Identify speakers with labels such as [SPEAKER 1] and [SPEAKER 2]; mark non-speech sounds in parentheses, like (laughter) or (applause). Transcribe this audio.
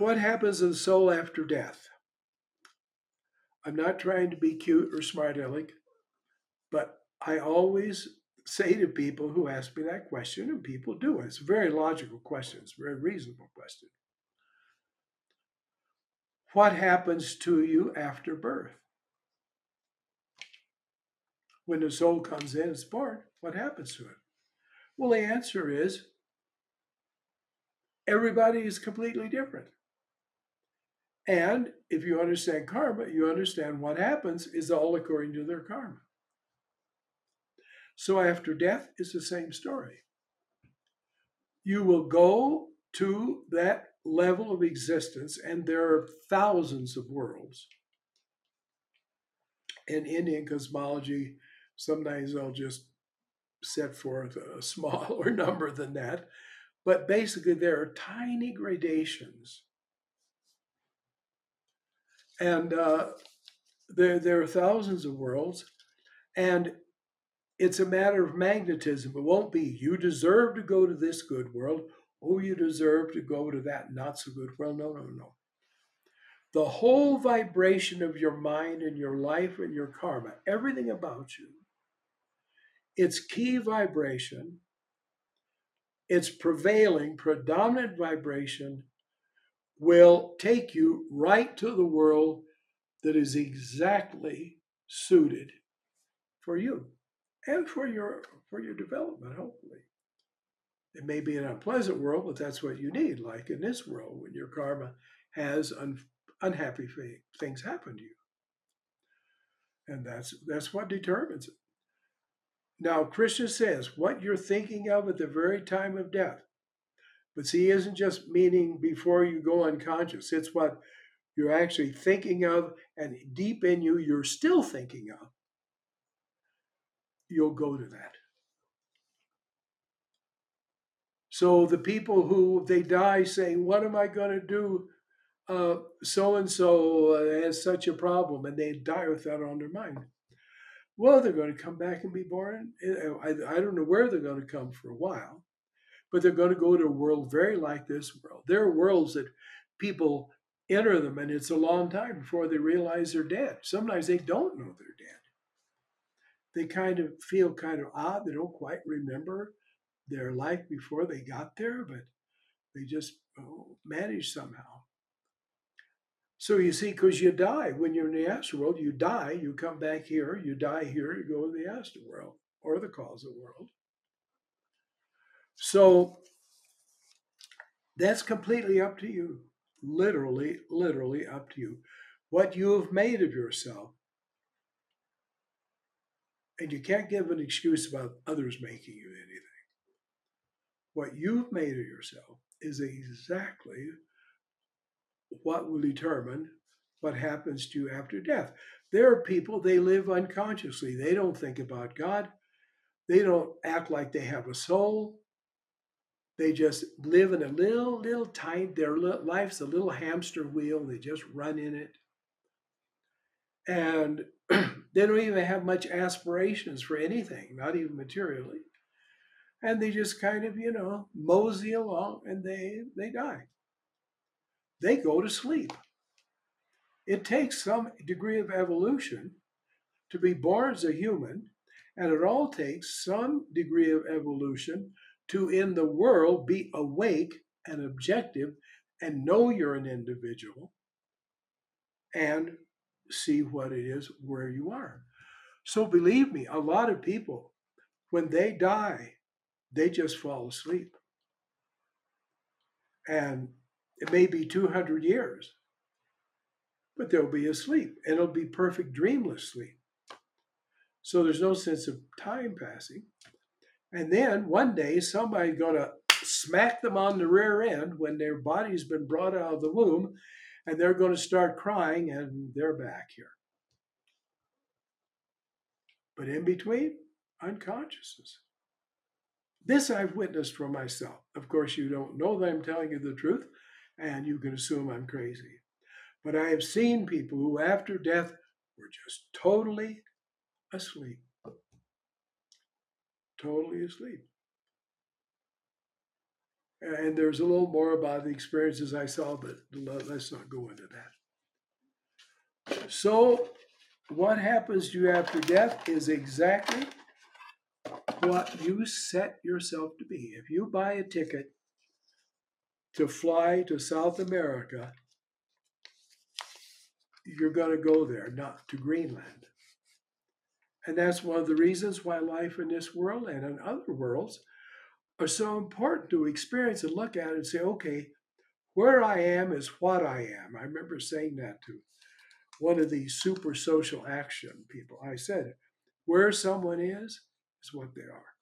[SPEAKER 1] what happens in the soul after death? I'm not trying to be cute or smart aleck, but I always say to people who ask me that question, and people do, it's a very logical question, it's a very reasonable question. What happens to you after birth? When the soul comes in, it's born, what happens to it? Well, the answer is everybody is completely different. And if you understand karma, you understand what happens is all according to their karma. So after death is the same story. You will go to that level of existence, and there are thousands of worlds. In Indian cosmology, sometimes I'll just set forth a (laughs) smaller number than that. But basically, there are tiny gradations and uh, there there are thousands of worlds, and it's a matter of magnetism. It won't be you deserve to go to this good world, or you deserve to go to that not so good world. No, no, no. The whole vibration of your mind and your life and your karma, everything about you, its key vibration, its prevailing, predominant vibration will take you right to the world that is exactly suited for you and for your for your development hopefully. It may be an unpleasant world but that's what you need like in this world when your karma has un, unhappy things happen to you. And that's that's what determines it. Now krishna says what you're thinking of at the very time of death but see, isn't just meaning before you go unconscious. It's what you're actually thinking of, and deep in you, you're still thinking of. You'll go to that. So the people who they die saying, What am I going to do? So and so has such a problem, and they die with that on their mind. Well, they're going to come back and be born. Eh, I, I don't know where they're going to come for a while but they're going to go to a world very like this world. There are worlds that people enter them, and it's a long time before they realize they're dead. Sometimes they don't know they're dead. They kind of feel kind of odd. They don't quite remember their life before they got there, but they just oh, manage somehow. So you see, because you die when you're in the astral world, you die, you come back here, you die here, you go to the astral world or the causal world. So that's completely up to you. Literally, literally up to you. What you have made of yourself. And you can't give an excuse about others making you anything. What you've made of yourself is exactly what will determine what happens to you after death. There are people, they live unconsciously. They don't think about God. They don't act like they have a soul. They just live in a little, little tight, their life's a little hamster wheel. They just run in it. And (clears throat) they don't even have much aspirations for anything, not even materially. And they just kind of, you know, mosey along and they, they die. They go to sleep. It takes some degree of evolution to be born as a human, and it all takes some degree of evolution to in the world be awake and objective and know you're an individual and see what it is where you are. So believe me, a lot of people, when they die, they just fall asleep. And it may be 200 years, but they'll be asleep and it'll be perfect dreamless sleep. So there's no sense of time passing. And then one day somebody's going to smack them on the rear end when their body's been brought out of the womb and they're going to start crying and they're back here. But in between, unconsciousness. This I've witnessed for myself. Of course, you don't know that I'm telling you the truth, and you can assume I'm crazy. But I have seen people who, after death, were just totally asleep. Totally asleep. And there's a little more about the experiences I saw, but let's not go into that. So, what happens to you after death is exactly what you set yourself to be. If you buy a ticket to fly to South America, you're going to go there, not to Greenland. And that's one of the reasons why life in this world and in other worlds are so important to experience and look at and say, okay, where I am is what I am. I remember saying that to one of these super social action people. I said, where someone is, is what they are.